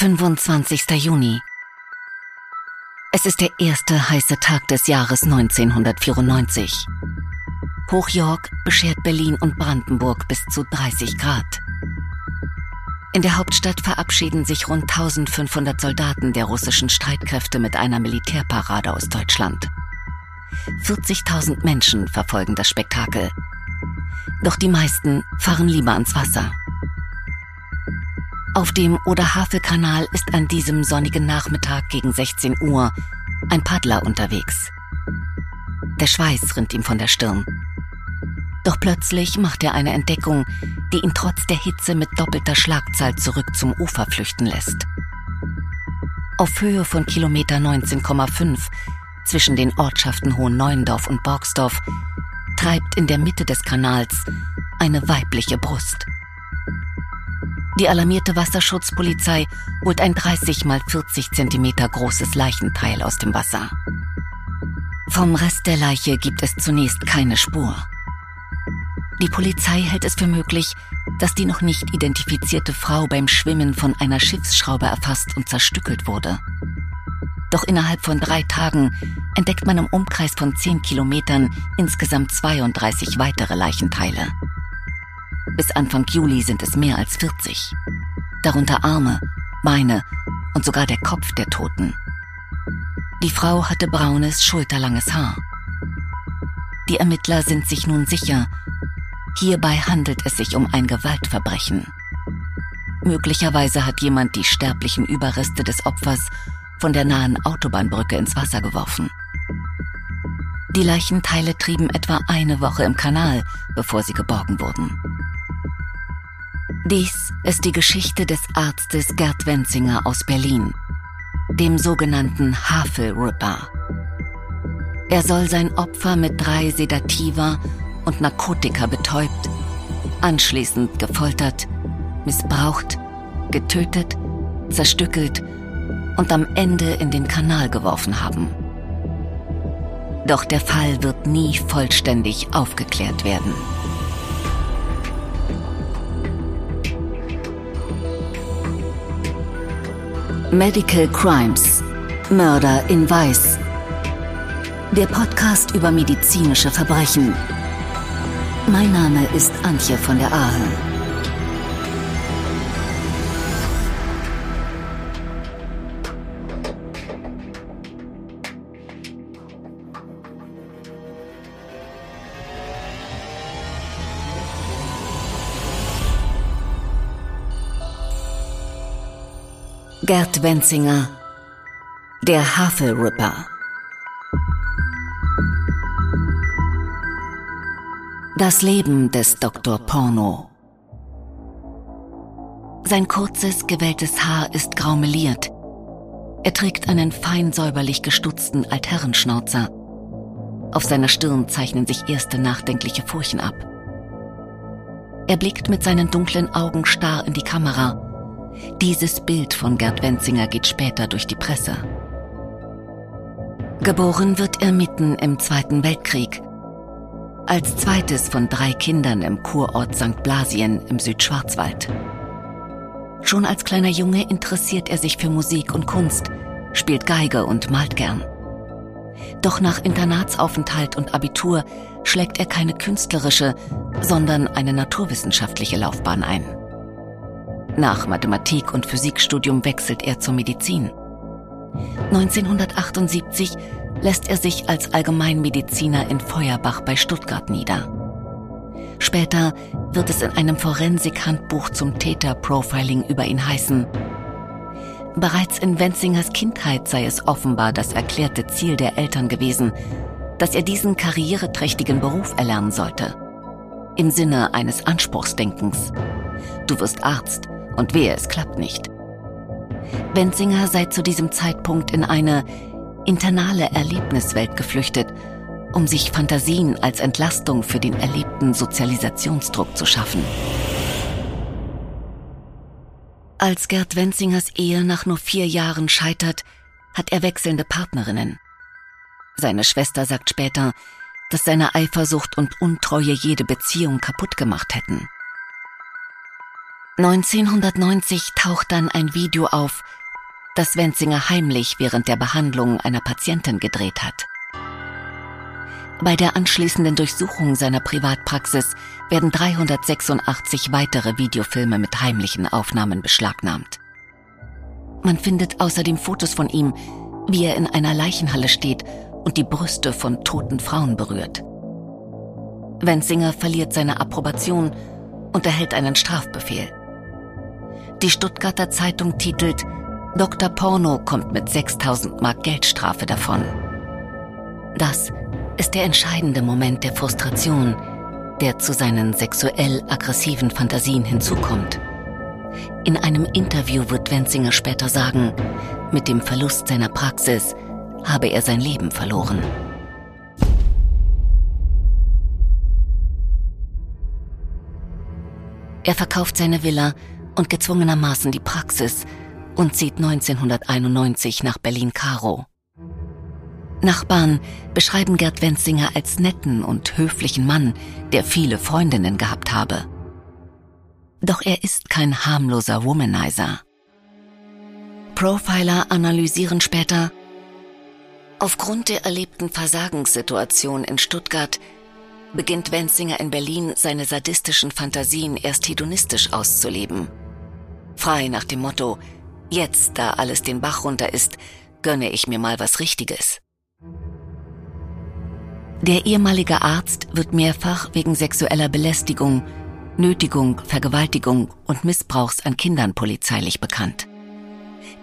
25. Juni. Es ist der erste heiße Tag des Jahres 1994. Hochyork beschert Berlin und Brandenburg bis zu 30 Grad. In der Hauptstadt verabschieden sich rund 1500 Soldaten der russischen Streitkräfte mit einer Militärparade aus Deutschland. 40.000 Menschen verfolgen das Spektakel. Doch die meisten fahren lieber ans Wasser. Auf dem Oder-Havel-Kanal ist an diesem sonnigen Nachmittag gegen 16 Uhr ein Paddler unterwegs. Der Schweiß rinnt ihm von der Stirn. Doch plötzlich macht er eine Entdeckung, die ihn trotz der Hitze mit doppelter Schlagzahl zurück zum Ufer flüchten lässt. Auf Höhe von Kilometer 19,5 zwischen den Ortschaften Hohenneuendorf und Borgsdorf treibt in der Mitte des Kanals eine weibliche Brust. Die alarmierte Wasserschutzpolizei holt ein 30 mal 40 Zentimeter großes Leichenteil aus dem Wasser. Vom Rest der Leiche gibt es zunächst keine Spur. Die Polizei hält es für möglich, dass die noch nicht identifizierte Frau beim Schwimmen von einer Schiffsschraube erfasst und zerstückelt wurde. Doch innerhalb von drei Tagen entdeckt man im Umkreis von 10 Kilometern insgesamt 32 weitere Leichenteile. Bis Anfang Juli sind es mehr als 40. Darunter Arme, Beine und sogar der Kopf der Toten. Die Frau hatte braunes, schulterlanges Haar. Die Ermittler sind sich nun sicher, Hierbei handelt es sich um ein Gewaltverbrechen. Möglicherweise hat jemand die sterblichen Überreste des Opfers von der nahen Autobahnbrücke ins Wasser geworfen. Die Leichenteile trieben etwa eine Woche im Kanal, bevor sie geborgen wurden. Dies ist die Geschichte des Arztes Gerd Wenzinger aus Berlin, dem sogenannten Havel-Ripper. Er soll sein Opfer mit drei Sedativa und Narkotika betäubt, anschließend gefoltert, missbraucht, getötet, zerstückelt und am Ende in den Kanal geworfen haben. Doch der Fall wird nie vollständig aufgeklärt werden. Medical Crimes. Mörder in Weiß. Der Podcast über medizinische Verbrechen. Mein Name ist Antje von der Ahe. Gerd Wenzinger, der Havelripper. Das Leben des Dr. Porno. Sein kurzes, gewelltes Haar ist graumeliert. Er trägt einen fein säuberlich gestutzten Altherrenschnauzer. Auf seiner Stirn zeichnen sich erste nachdenkliche Furchen ab. Er blickt mit seinen dunklen Augen starr in die Kamera. Dieses Bild von Gerd Wenzinger geht später durch die Presse. Geboren wird er mitten im Zweiten Weltkrieg als zweites von drei Kindern im Kurort St. Blasien im Südschwarzwald. Schon als kleiner Junge interessiert er sich für Musik und Kunst, spielt Geige und malt gern. Doch nach Internatsaufenthalt und Abitur schlägt er keine künstlerische, sondern eine naturwissenschaftliche Laufbahn ein. Nach Mathematik- und Physikstudium wechselt er zur Medizin. 1978 lässt er sich als Allgemeinmediziner in Feuerbach bei Stuttgart nieder. Später wird es in einem Forensik-Handbuch zum Täter-Profiling über ihn heißen. Bereits in Wenzingers Kindheit sei es offenbar das erklärte Ziel der Eltern gewesen, dass er diesen karriereträchtigen Beruf erlernen sollte. Im Sinne eines Anspruchsdenkens. Du wirst Arzt und wehe, es klappt nicht. Wenzinger sei zu diesem Zeitpunkt in eine internale Erlebniswelt geflüchtet, um sich Fantasien als Entlastung für den erlebten Sozialisationsdruck zu schaffen. Als Gerd Wenzingers Ehe nach nur vier Jahren scheitert, hat er wechselnde Partnerinnen. Seine Schwester sagt später, dass seine Eifersucht und Untreue jede Beziehung kaputt gemacht hätten. 1990 taucht dann ein Video auf, das Wenzinger heimlich während der Behandlung einer Patientin gedreht hat. Bei der anschließenden Durchsuchung seiner Privatpraxis werden 386 weitere Videofilme mit heimlichen Aufnahmen beschlagnahmt. Man findet außerdem Fotos von ihm, wie er in einer Leichenhalle steht und die Brüste von toten Frauen berührt. Wenzinger verliert seine Approbation und erhält einen Strafbefehl. Die Stuttgarter Zeitung titelt Dr. Porno kommt mit 6000 Mark Geldstrafe davon. Das ist der entscheidende Moment der Frustration, der zu seinen sexuell aggressiven Fantasien hinzukommt. In einem Interview wird Wenzinger später sagen, mit dem Verlust seiner Praxis habe er sein Leben verloren. Er verkauft seine Villa und gezwungenermaßen die Praxis und zieht 1991 nach Berlin-Karo. Nachbarn beschreiben Gerd Wenzinger als netten und höflichen Mann, der viele Freundinnen gehabt habe. Doch er ist kein harmloser Womanizer. Profiler analysieren später, aufgrund der erlebten Versagenssituation in Stuttgart beginnt Wenzinger in Berlin seine sadistischen Fantasien erst hedonistisch auszuleben. Frei nach dem Motto, jetzt, da alles den Bach runter ist, gönne ich mir mal was Richtiges. Der ehemalige Arzt wird mehrfach wegen sexueller Belästigung, Nötigung, Vergewaltigung und Missbrauchs an Kindern polizeilich bekannt.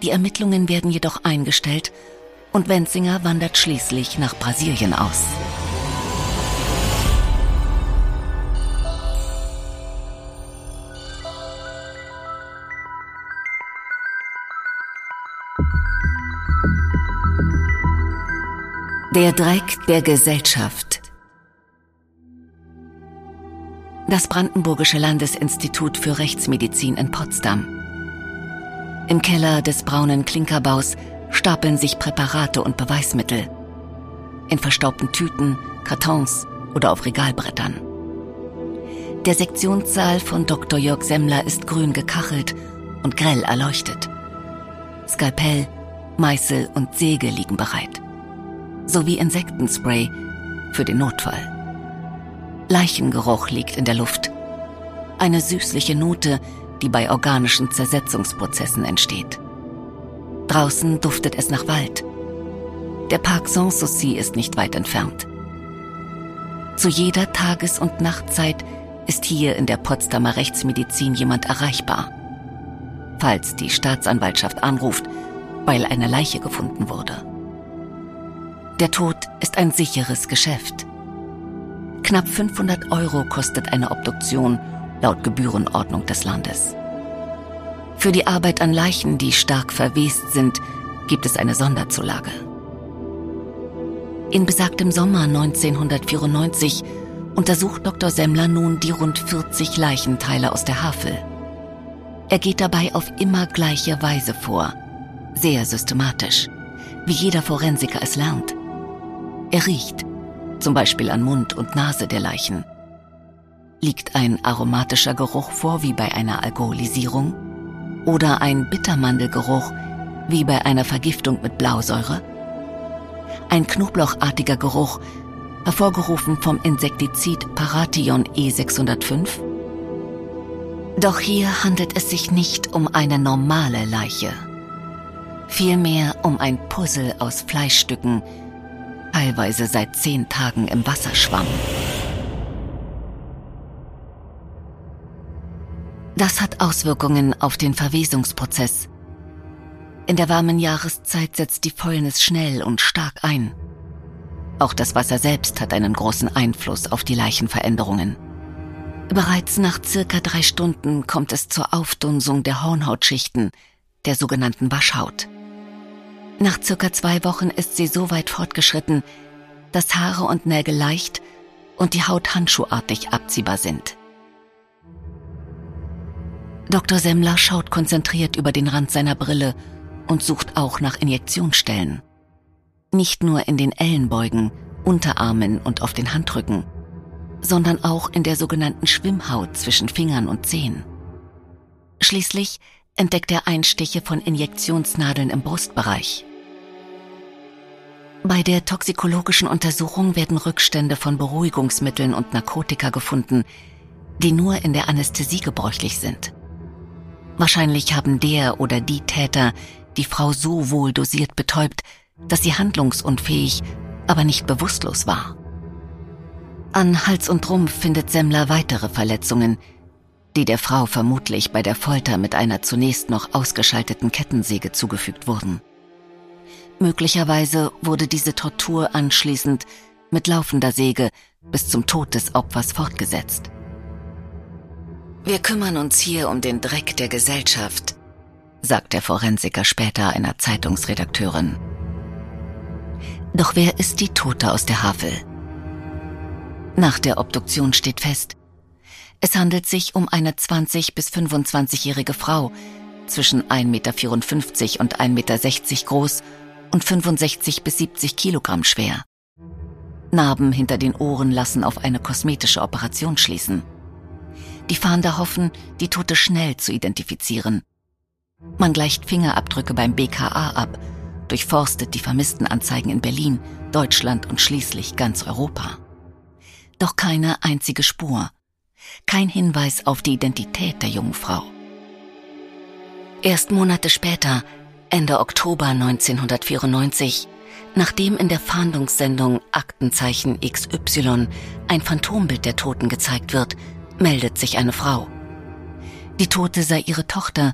Die Ermittlungen werden jedoch eingestellt und Wenzinger wandert schließlich nach Brasilien aus. Der Dreck der Gesellschaft. Das Brandenburgische Landesinstitut für Rechtsmedizin in Potsdam. Im Keller des braunen Klinkerbaus stapeln sich Präparate und Beweismittel. In verstaubten Tüten, Kartons oder auf Regalbrettern. Der Sektionssaal von Dr. Jörg Semmler ist grün gekachelt und grell erleuchtet. Skalpell, Meißel und Säge liegen bereit sowie Insektenspray für den Notfall. Leichengeruch liegt in der Luft. Eine süßliche Note, die bei organischen Zersetzungsprozessen entsteht. Draußen duftet es nach Wald. Der Park Sanssouci ist nicht weit entfernt. Zu jeder Tages- und Nachtzeit ist hier in der Potsdamer Rechtsmedizin jemand erreichbar. Falls die Staatsanwaltschaft anruft, weil eine Leiche gefunden wurde. Der Tod ist ein sicheres Geschäft. Knapp 500 Euro kostet eine Obduktion laut Gebührenordnung des Landes. Für die Arbeit an Leichen, die stark verwest sind, gibt es eine Sonderzulage. In besagtem Sommer 1994 untersucht Dr. Semmler nun die rund 40 Leichenteile aus der Havel. Er geht dabei auf immer gleiche Weise vor, sehr systematisch, wie jeder Forensiker es lernt. Er riecht, zum Beispiel an Mund und Nase der Leichen. Liegt ein aromatischer Geruch vor wie bei einer Alkoholisierung? Oder ein Bittermandelgeruch wie bei einer Vergiftung mit Blausäure? Ein knoblauchartiger Geruch, hervorgerufen vom Insektizid Parathion E605? Doch hier handelt es sich nicht um eine normale Leiche. Vielmehr um ein Puzzle aus Fleischstücken, teilweise seit zehn Tagen im Wasser schwamm. Das hat Auswirkungen auf den Verwesungsprozess. In der warmen Jahreszeit setzt die Fäulnis schnell und stark ein. Auch das Wasser selbst hat einen großen Einfluss auf die Leichenveränderungen. Bereits nach circa drei Stunden kommt es zur Aufdunsung der Hornhautschichten, der sogenannten Waschhaut. Nach circa zwei Wochen ist sie so weit fortgeschritten, dass Haare und Nägel leicht und die Haut handschuhartig abziehbar sind. Dr. Semmler schaut konzentriert über den Rand seiner Brille und sucht auch nach Injektionsstellen. Nicht nur in den Ellenbeugen, Unterarmen und auf den Handrücken, sondern auch in der sogenannten Schwimmhaut zwischen Fingern und Zehen. Schließlich entdeckt er Einstiche von Injektionsnadeln im Brustbereich. Bei der toxikologischen Untersuchung werden Rückstände von Beruhigungsmitteln und Narkotika gefunden, die nur in der Anästhesie gebräuchlich sind. Wahrscheinlich haben der oder die Täter die Frau so wohl dosiert betäubt, dass sie handlungsunfähig, aber nicht bewusstlos war. An Hals und Rumpf findet Semmler weitere Verletzungen, die der Frau vermutlich bei der Folter mit einer zunächst noch ausgeschalteten Kettensäge zugefügt wurden. Möglicherweise wurde diese Tortur anschließend mit laufender Säge bis zum Tod des Opfers fortgesetzt. Wir kümmern uns hier um den Dreck der Gesellschaft, sagt der Forensiker später einer Zeitungsredakteurin. Doch wer ist die Tote aus der Havel? Nach der Obduktion steht fest, es handelt sich um eine 20 bis 25-jährige Frau, zwischen 1,54 Meter und 1,60 Meter groß und 65 bis 70 Kilogramm schwer. Narben hinter den Ohren lassen auf eine kosmetische Operation schließen. Die Fahnder hoffen, die Tote schnell zu identifizieren. Man gleicht Fingerabdrücke beim BKA ab, durchforstet die Vermisstenanzeigen in Berlin, Deutschland und schließlich ganz Europa. Doch keine einzige Spur, kein Hinweis auf die Identität der jungen Frau. Erst Monate später Ende Oktober 1994, nachdem in der Fahndungssendung Aktenzeichen XY ein Phantombild der Toten gezeigt wird, meldet sich eine Frau. Die Tote sei ihre Tochter,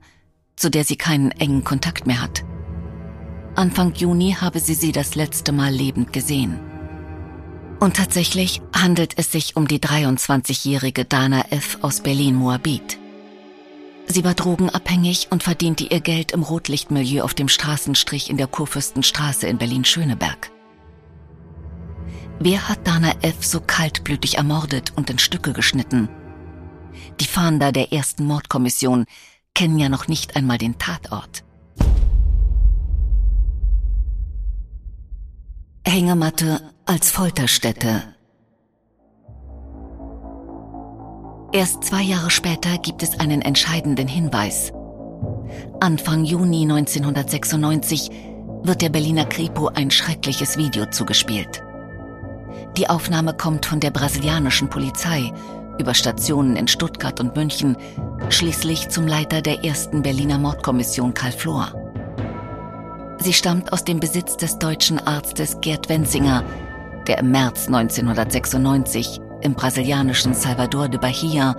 zu der sie keinen engen Kontakt mehr hat. Anfang Juni habe sie sie das letzte Mal lebend gesehen. Und tatsächlich handelt es sich um die 23-jährige Dana F. aus Berlin-Moabit. Sie war drogenabhängig und verdiente ihr Geld im Rotlichtmilieu auf dem Straßenstrich in der Kurfürstenstraße in Berlin-Schöneberg. Wer hat Dana F. so kaltblütig ermordet und in Stücke geschnitten? Die Fahnder der ersten Mordkommission kennen ja noch nicht einmal den Tatort. Hängematte als Folterstätte Erst zwei Jahre später gibt es einen entscheidenden Hinweis. Anfang Juni 1996 wird der Berliner Kripo ein schreckliches Video zugespielt. Die Aufnahme kommt von der brasilianischen Polizei über Stationen in Stuttgart und München, schließlich zum Leiter der ersten Berliner Mordkommission Karl Flor. Sie stammt aus dem Besitz des deutschen Arztes Gerd Wenzinger, der im März 1996 im brasilianischen Salvador de Bahia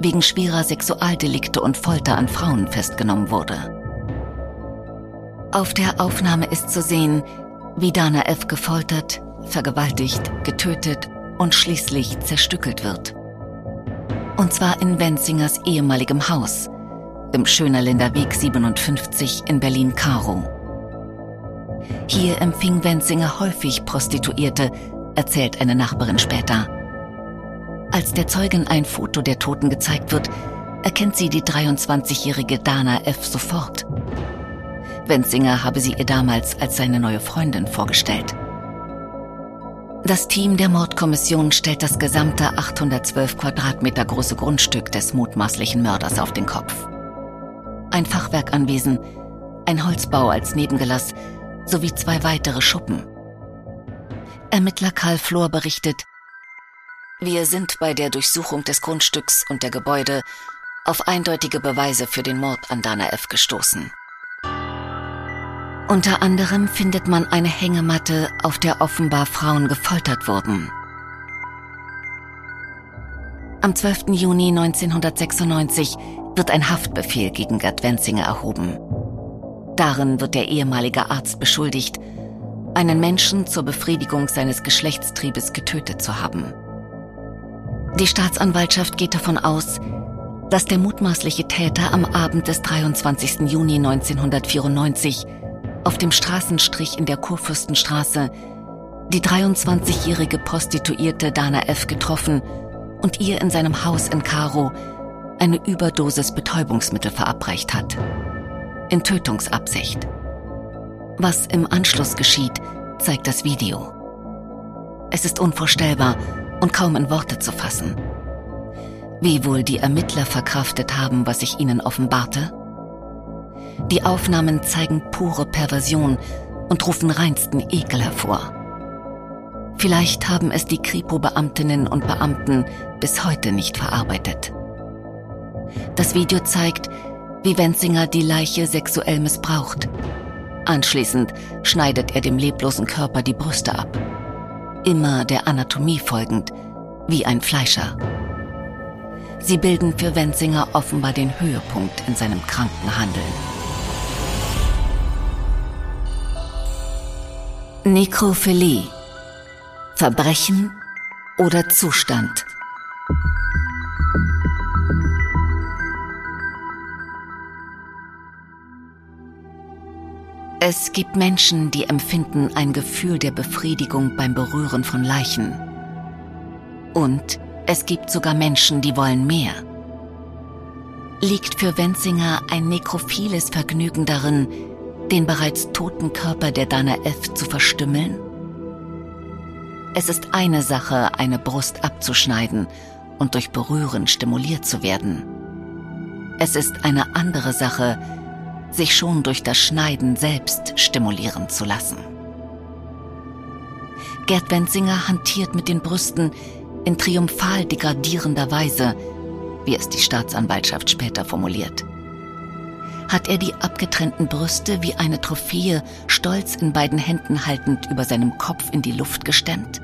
wegen schwerer Sexualdelikte und Folter an Frauen festgenommen wurde. Auf der Aufnahme ist zu sehen, wie Dana F. gefoltert, vergewaltigt, getötet und schließlich zerstückelt wird. Und zwar in Wenzingers ehemaligem Haus, im Schönerlinder Weg 57 in Berlin-Karo. Hier empfing Wenzinger häufig Prostituierte, erzählt eine Nachbarin später. Als der Zeugin ein Foto der Toten gezeigt wird, erkennt sie die 23-jährige Dana F. sofort. Wenzinger habe sie ihr damals als seine neue Freundin vorgestellt. Das Team der Mordkommission stellt das gesamte 812 Quadratmeter große Grundstück des mutmaßlichen Mörders auf den Kopf. Ein Fachwerkanwesen, ein Holzbau als Nebengelass sowie zwei weitere Schuppen. Ermittler Karl Flor berichtet, wir sind bei der Durchsuchung des Grundstücks und der Gebäude auf eindeutige Beweise für den Mord an Dana F. gestoßen. Unter anderem findet man eine Hängematte, auf der offenbar Frauen gefoltert wurden. Am 12. Juni 1996 wird ein Haftbefehl gegen Gerd Wenzinger erhoben. Darin wird der ehemalige Arzt beschuldigt, einen Menschen zur Befriedigung seines Geschlechtstriebes getötet zu haben. Die Staatsanwaltschaft geht davon aus, dass der mutmaßliche Täter am Abend des 23. Juni 1994 auf dem Straßenstrich in der Kurfürstenstraße die 23-jährige Prostituierte Dana F. getroffen und ihr in seinem Haus in Karo eine Überdosis Betäubungsmittel verabreicht hat. In Tötungsabsicht. Was im Anschluss geschieht, zeigt das Video. Es ist unvorstellbar, und kaum in Worte zu fassen. Wie wohl die Ermittler verkraftet haben, was ich ihnen offenbarte? Die Aufnahmen zeigen pure Perversion und rufen reinsten Ekel hervor. Vielleicht haben es die Kripo-Beamtinnen und Beamten bis heute nicht verarbeitet. Das Video zeigt, wie Wenzinger die Leiche sexuell missbraucht. Anschließend schneidet er dem leblosen Körper die Brüste ab. Immer der Anatomie folgend, wie ein Fleischer. Sie bilden für Wenzinger offenbar den Höhepunkt in seinem kranken Handeln. Nekrophilie Verbrechen oder Zustand. Es gibt Menschen, die empfinden ein Gefühl der Befriedigung beim Berühren von Leichen. Und es gibt sogar Menschen, die wollen mehr. Liegt für Wenzinger ein nekrophiles Vergnügen darin, den bereits toten Körper der Dana F. zu verstümmeln? Es ist eine Sache, eine Brust abzuschneiden und durch Berühren stimuliert zu werden. Es ist eine andere Sache, sich schon durch das Schneiden selbst stimulieren zu lassen. Gerd Wenzinger hantiert mit den Brüsten in triumphal degradierender Weise, wie es die Staatsanwaltschaft später formuliert. Hat er die abgetrennten Brüste wie eine Trophäe stolz in beiden Händen haltend über seinem Kopf in die Luft gestemmt?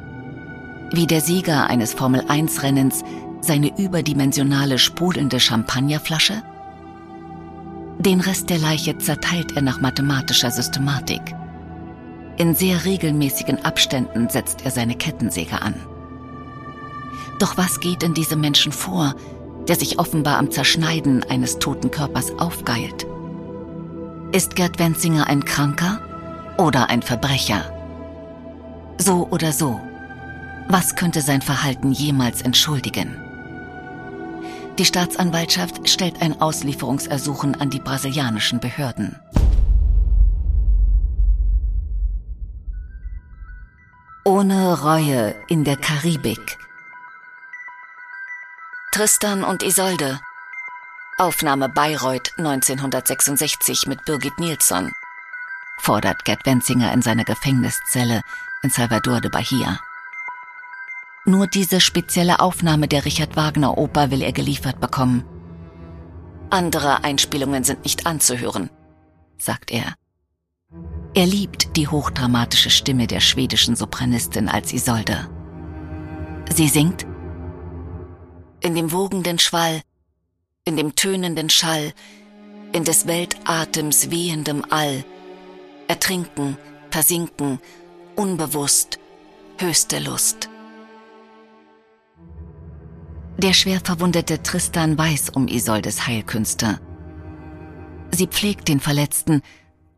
wie der Sieger eines Formel-1-Rennens seine überdimensionale sprudelnde Champagnerflasche? Den Rest der Leiche zerteilt er nach mathematischer Systematik. In sehr regelmäßigen Abständen setzt er seine Kettensäge an. Doch was geht in diesem Menschen vor, der sich offenbar am Zerschneiden eines toten Körpers aufgeilt? Ist Gerd Wenzinger ein Kranker oder ein Verbrecher? So oder so, was könnte sein Verhalten jemals entschuldigen? Die Staatsanwaltschaft stellt ein Auslieferungsersuchen an die brasilianischen Behörden. Ohne Reue in der Karibik. Tristan und Isolde. Aufnahme Bayreuth 1966 mit Birgit Nilsson. Fordert Gerd Wenzinger in seiner Gefängniszelle in Salvador de Bahia. Nur diese spezielle Aufnahme der Richard Wagner Oper will er geliefert bekommen. Andere Einspielungen sind nicht anzuhören, sagt er. Er liebt die hochdramatische Stimme der schwedischen Sopranistin als Isolde. Sie singt in dem wogenden Schwall, in dem tönenden Schall, in des Weltatems wehendem All, ertrinken, versinken, unbewusst, höchste Lust. Der schwer verwundete Tristan weiß um Isoldes Heilkünste. Sie pflegt den Verletzten,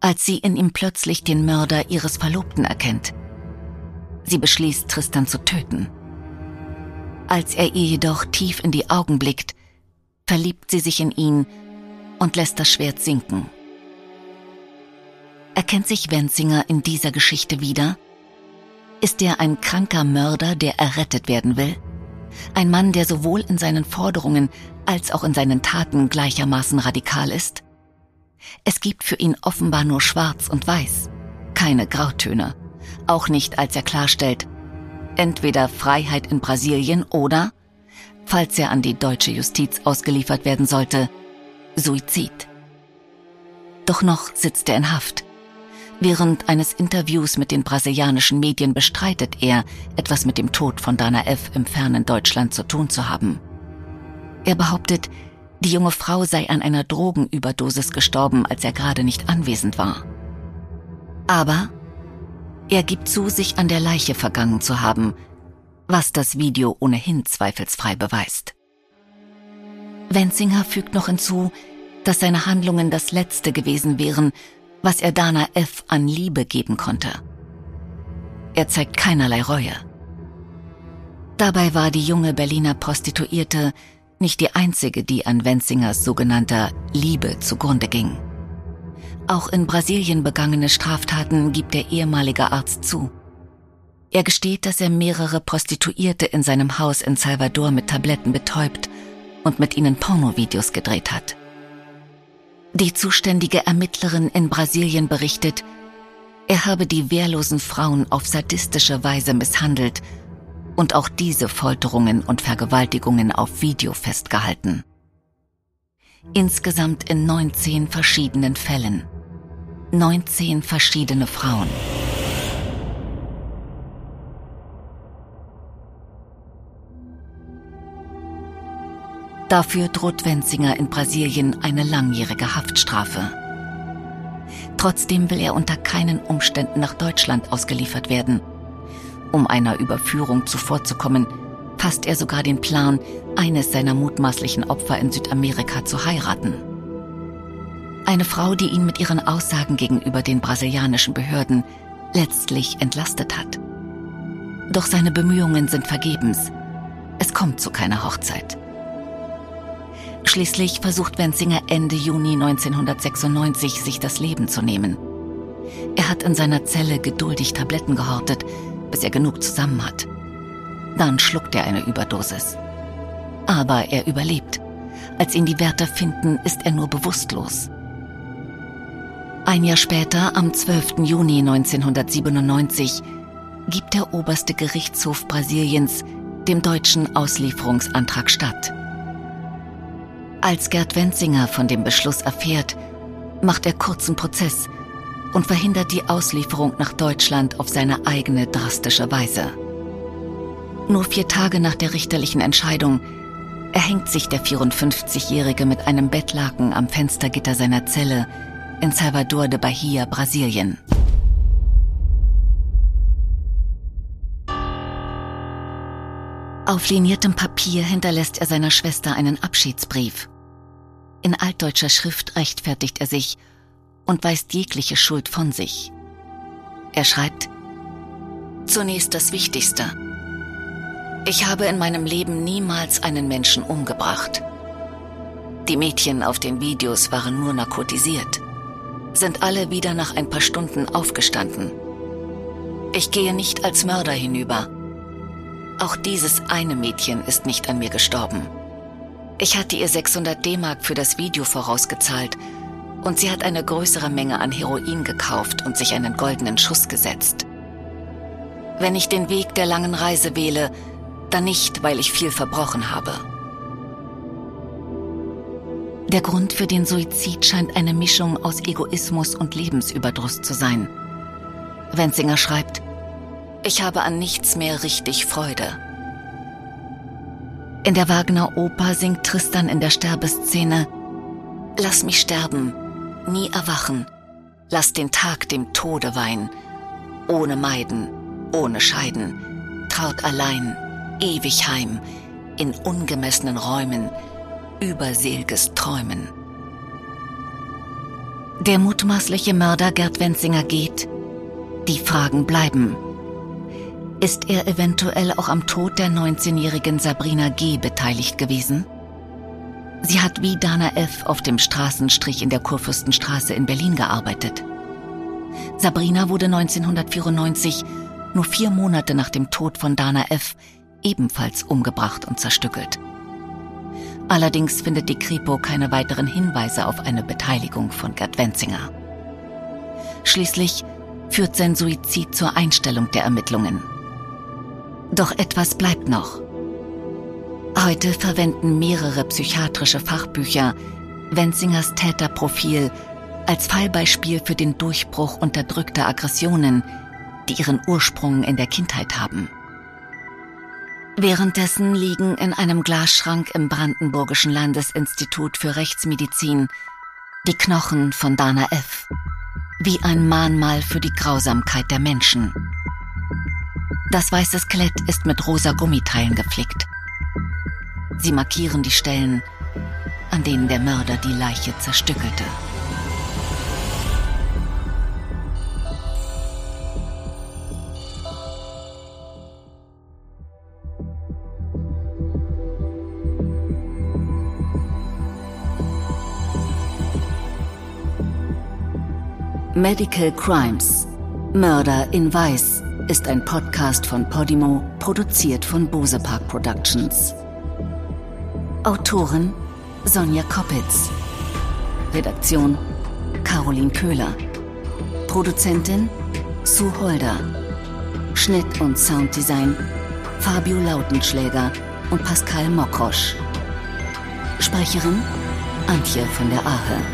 als sie in ihm plötzlich den Mörder ihres Verlobten erkennt. Sie beschließt, Tristan zu töten. Als er ihr jedoch tief in die Augen blickt, verliebt sie sich in ihn und lässt das Schwert sinken. Erkennt sich Wenzinger in dieser Geschichte wieder? Ist er ein kranker Mörder, der errettet werden will? Ein Mann, der sowohl in seinen Forderungen als auch in seinen Taten gleichermaßen radikal ist? Es gibt für ihn offenbar nur Schwarz und Weiß, keine Grautöne, auch nicht als er klarstellt, entweder Freiheit in Brasilien oder, falls er an die deutsche Justiz ausgeliefert werden sollte, Suizid. Doch noch sitzt er in Haft. Während eines Interviews mit den brasilianischen Medien bestreitet er, etwas mit dem Tod von Dana F. im fernen Deutschland zu tun zu haben. Er behauptet, die junge Frau sei an einer Drogenüberdosis gestorben, als er gerade nicht anwesend war. Aber er gibt zu, sich an der Leiche vergangen zu haben, was das Video ohnehin zweifelsfrei beweist. Wenzinger fügt noch hinzu, dass seine Handlungen das letzte gewesen wären, was er Dana F. an Liebe geben konnte. Er zeigt keinerlei Reue. Dabei war die junge Berliner Prostituierte nicht die einzige, die an Wenzingers sogenannter Liebe zugrunde ging. Auch in Brasilien begangene Straftaten gibt der ehemalige Arzt zu. Er gesteht, dass er mehrere Prostituierte in seinem Haus in Salvador mit Tabletten betäubt und mit ihnen Pornovideos gedreht hat. Die zuständige Ermittlerin in Brasilien berichtet, er habe die wehrlosen Frauen auf sadistische Weise misshandelt und auch diese Folterungen und Vergewaltigungen auf Video festgehalten. Insgesamt in 19 verschiedenen Fällen. 19 verschiedene Frauen. Dafür droht Wenzinger in Brasilien eine langjährige Haftstrafe. Trotzdem will er unter keinen Umständen nach Deutschland ausgeliefert werden. Um einer Überführung zuvorzukommen, fasst er sogar den Plan, eines seiner mutmaßlichen Opfer in Südamerika zu heiraten. Eine Frau, die ihn mit ihren Aussagen gegenüber den brasilianischen Behörden letztlich entlastet hat. Doch seine Bemühungen sind vergebens. Es kommt zu keiner Hochzeit. Schließlich versucht Wenzinger Ende Juni 1996 sich das Leben zu nehmen. Er hat in seiner Zelle geduldig Tabletten gehortet, bis er genug zusammen hat. Dann schluckt er eine Überdosis. Aber er überlebt. Als ihn die Wärter finden, ist er nur bewusstlos. Ein Jahr später, am 12. Juni 1997, gibt der oberste Gerichtshof Brasiliens dem deutschen Auslieferungsantrag statt. Als Gerd Wenzinger von dem Beschluss erfährt, macht er kurzen Prozess und verhindert die Auslieferung nach Deutschland auf seine eigene drastische Weise. Nur vier Tage nach der richterlichen Entscheidung erhängt sich der 54-Jährige mit einem Bettlaken am Fenstergitter seiner Zelle in Salvador de Bahia, Brasilien. Auf liniertem Papier hinterlässt er seiner Schwester einen Abschiedsbrief. In altdeutscher Schrift rechtfertigt er sich und weist jegliche Schuld von sich. Er schreibt, Zunächst das Wichtigste. Ich habe in meinem Leben niemals einen Menschen umgebracht. Die Mädchen auf den Videos waren nur narkotisiert, sind alle wieder nach ein paar Stunden aufgestanden. Ich gehe nicht als Mörder hinüber. Auch dieses eine Mädchen ist nicht an mir gestorben. Ich hatte ihr 600 D-Mark für das Video vorausgezahlt und sie hat eine größere Menge an Heroin gekauft und sich einen goldenen Schuss gesetzt. Wenn ich den Weg der langen Reise wähle, dann nicht, weil ich viel verbrochen habe. Der Grund für den Suizid scheint eine Mischung aus Egoismus und Lebensüberdruss zu sein. Wenzinger schreibt, ich habe an nichts mehr richtig Freude. In der Wagner Oper singt Tristan in der Sterbeszene Lass mich sterben, nie erwachen, lass den Tag dem Tode weihen, ohne Meiden, ohne Scheiden, traut allein, ewig heim, in ungemessenen Räumen, überseelges Träumen. Der mutmaßliche Mörder Gerd Wenzinger geht, die Fragen bleiben. Ist er eventuell auch am Tod der 19-jährigen Sabrina G. beteiligt gewesen? Sie hat wie Dana F. auf dem Straßenstrich in der Kurfürstenstraße in Berlin gearbeitet. Sabrina wurde 1994, nur vier Monate nach dem Tod von Dana F., ebenfalls umgebracht und zerstückelt. Allerdings findet die Kripo keine weiteren Hinweise auf eine Beteiligung von Gerd Wenzinger. Schließlich führt sein Suizid zur Einstellung der Ermittlungen. Doch etwas bleibt noch. Heute verwenden mehrere psychiatrische Fachbücher Wenzingers Täterprofil als Fallbeispiel für den Durchbruch unterdrückter Aggressionen, die ihren Ursprung in der Kindheit haben. Währenddessen liegen in einem Glasschrank im Brandenburgischen Landesinstitut für Rechtsmedizin die Knochen von Dana F. Wie ein Mahnmal für die Grausamkeit der Menschen. Das weiße Skelett ist mit rosa Gummiteilen geflickt. Sie markieren die Stellen, an denen der Mörder die Leiche zerstückelte. Medical Crimes Mörder in Weiß ist ein Podcast von Podimo, produziert von Bose Park Productions. Autorin Sonja Koppitz. Redaktion Caroline Köhler. Produzentin Sue Holder. Schnitt und Sounddesign Fabio Lautenschläger und Pascal Mokrosch. Sprecherin Antje von der Ahe.